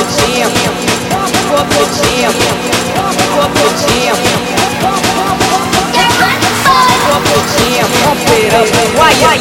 copetinho, copetinho, copetinho. Copetinho, operando, uai, uai,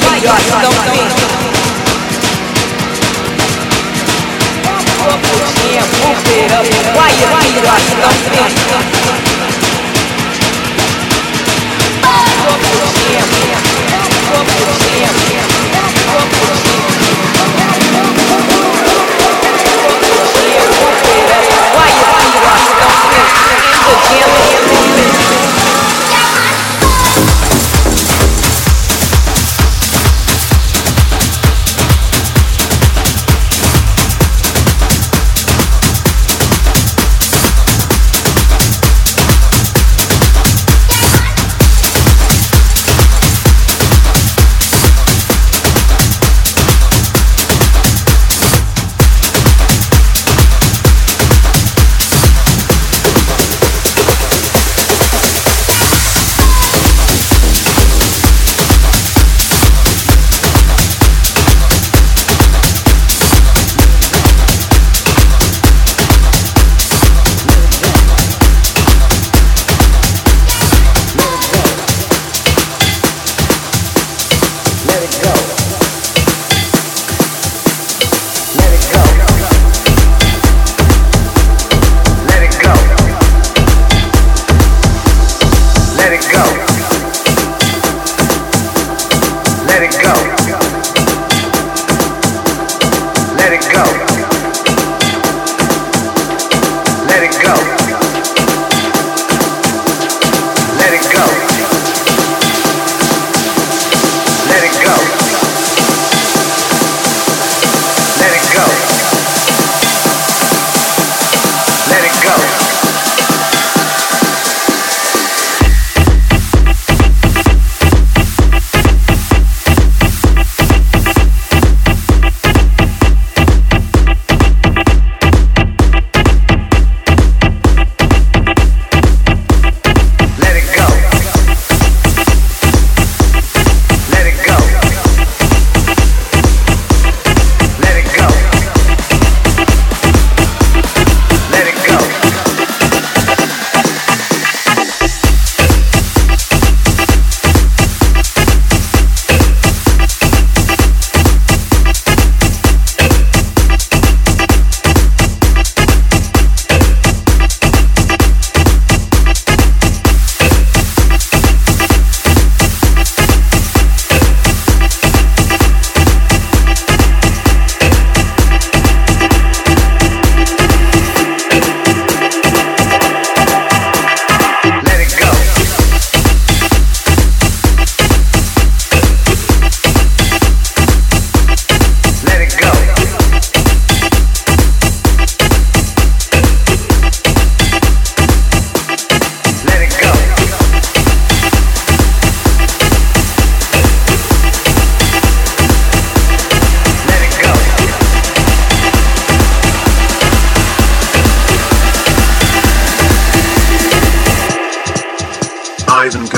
eyes and.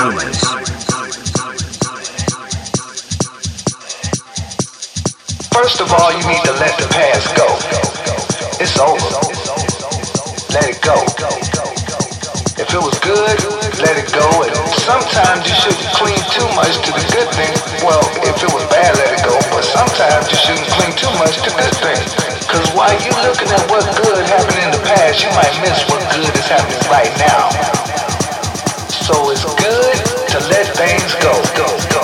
First of all, you need to let the past go. It's over. Let it go. If it was good, let it go. And sometimes you shouldn't cling too much to the good thing. Well, if it was bad, let it go. But sometimes you shouldn't cling too much to good things. Cause while you looking at what good happened in the past, you might miss what good is happening right now. So it's good to let things go. go, go.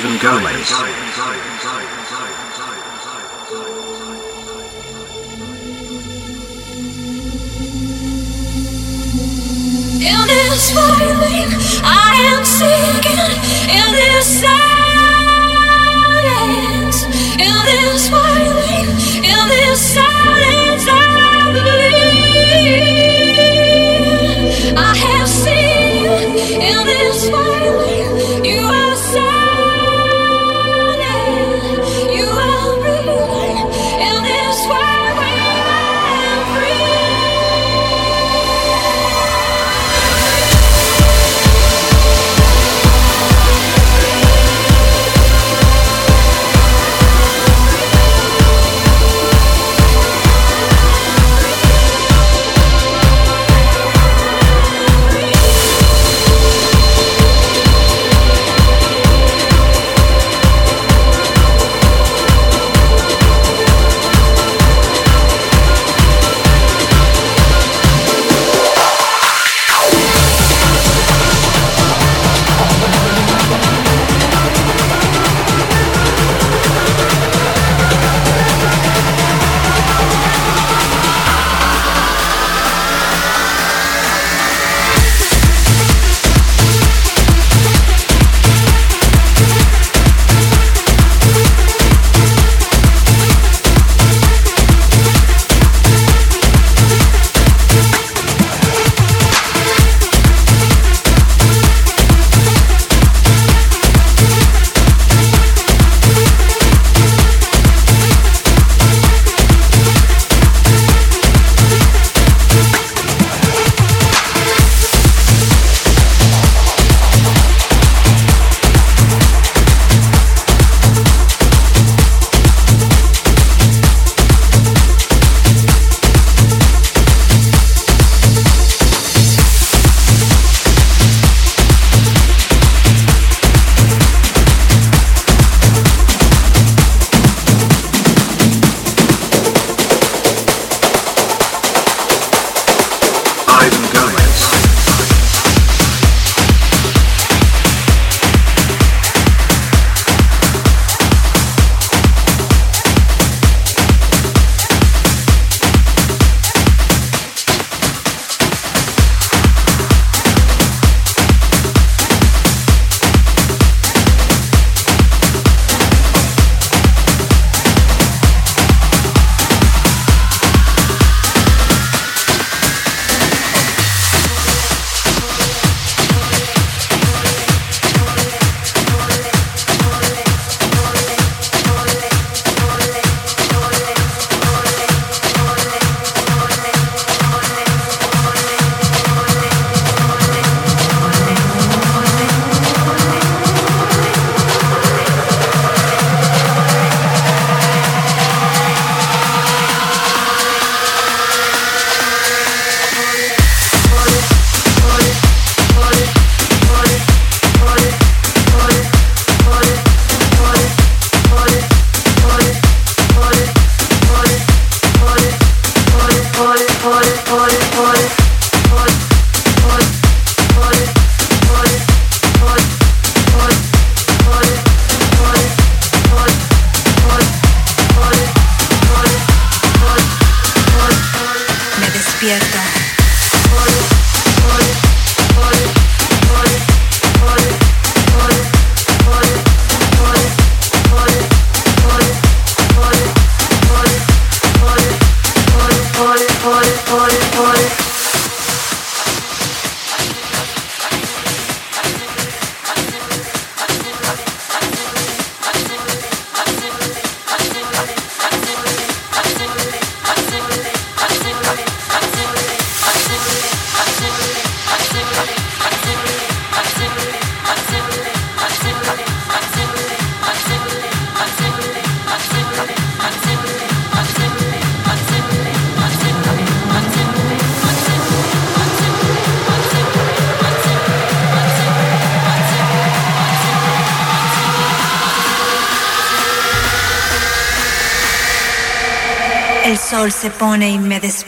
Ivan Gomez.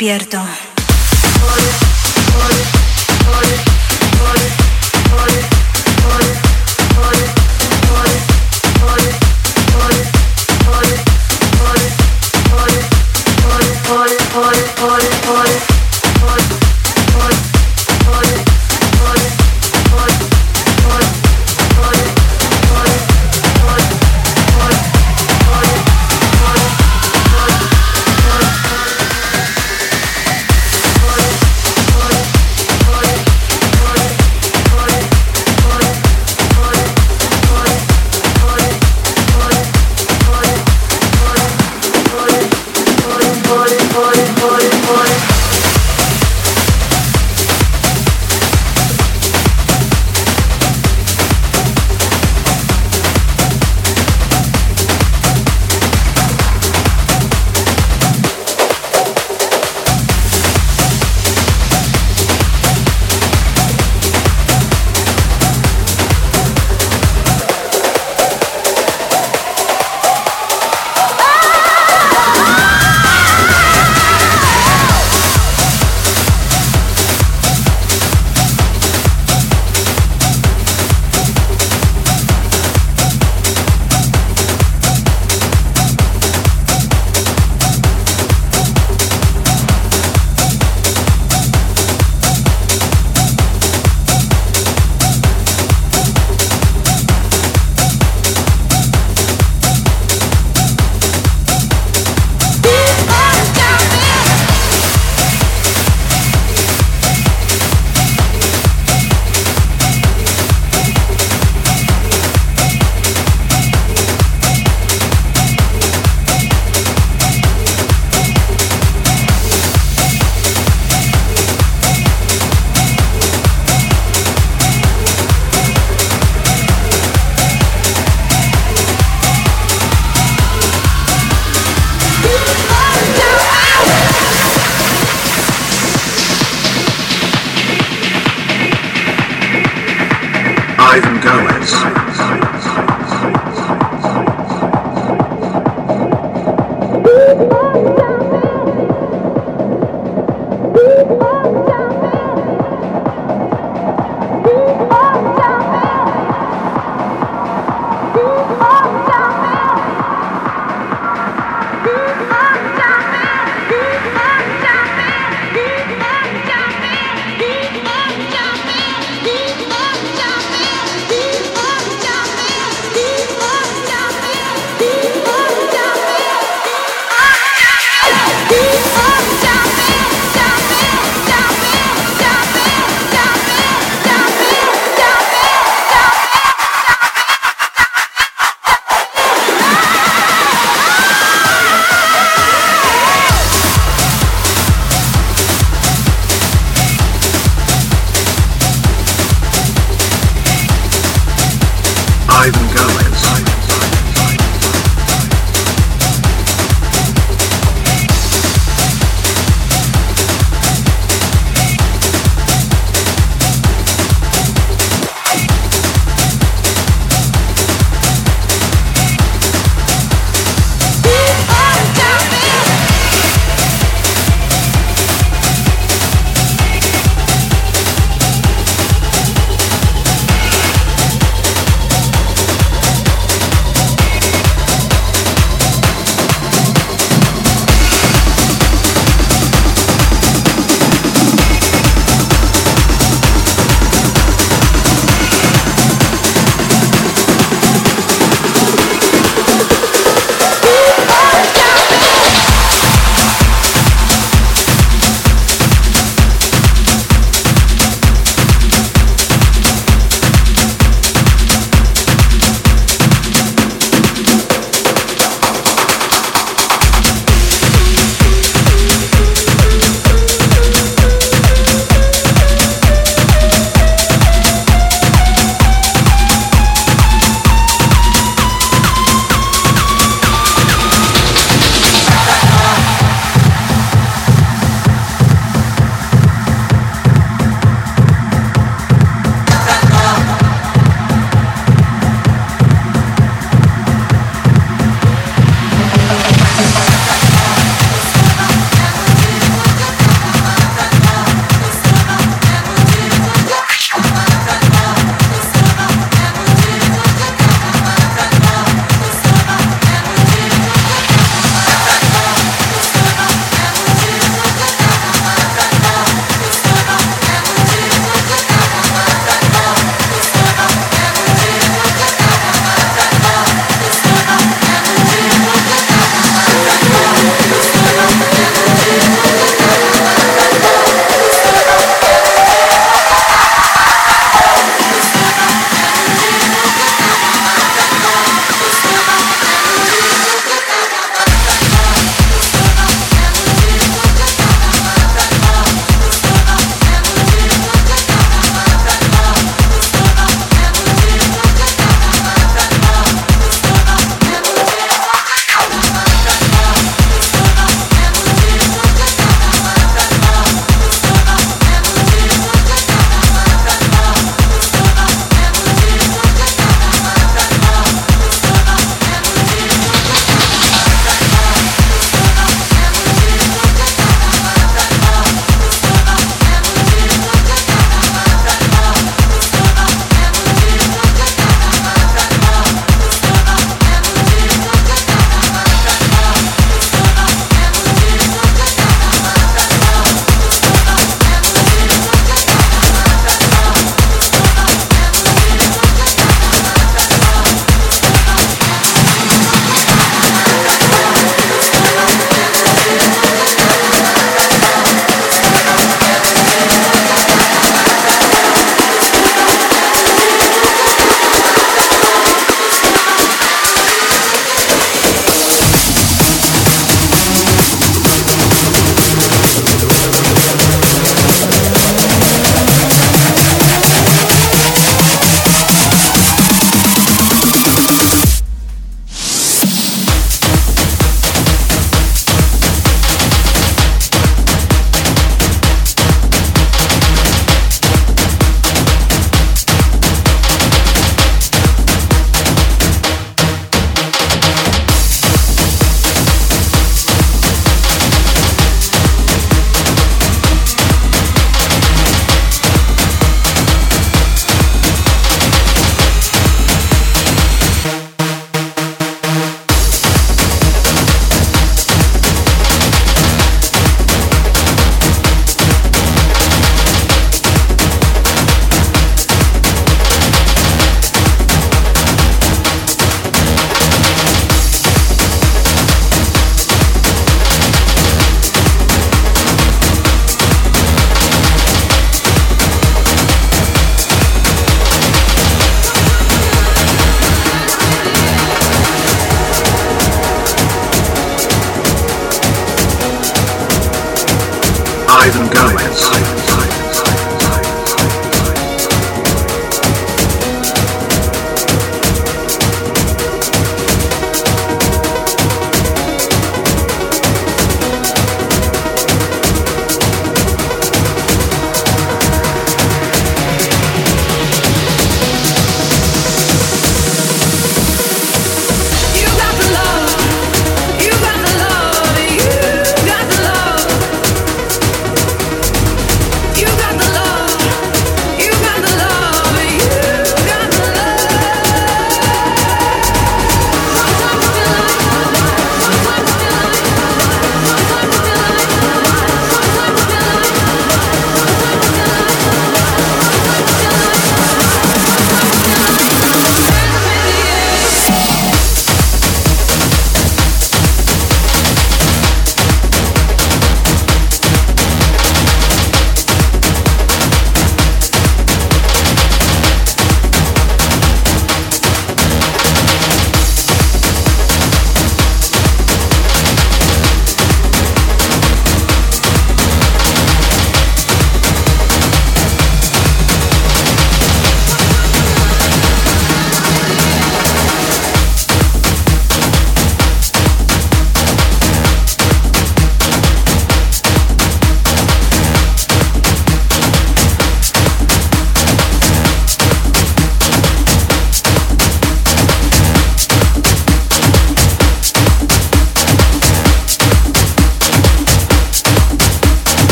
Despierto.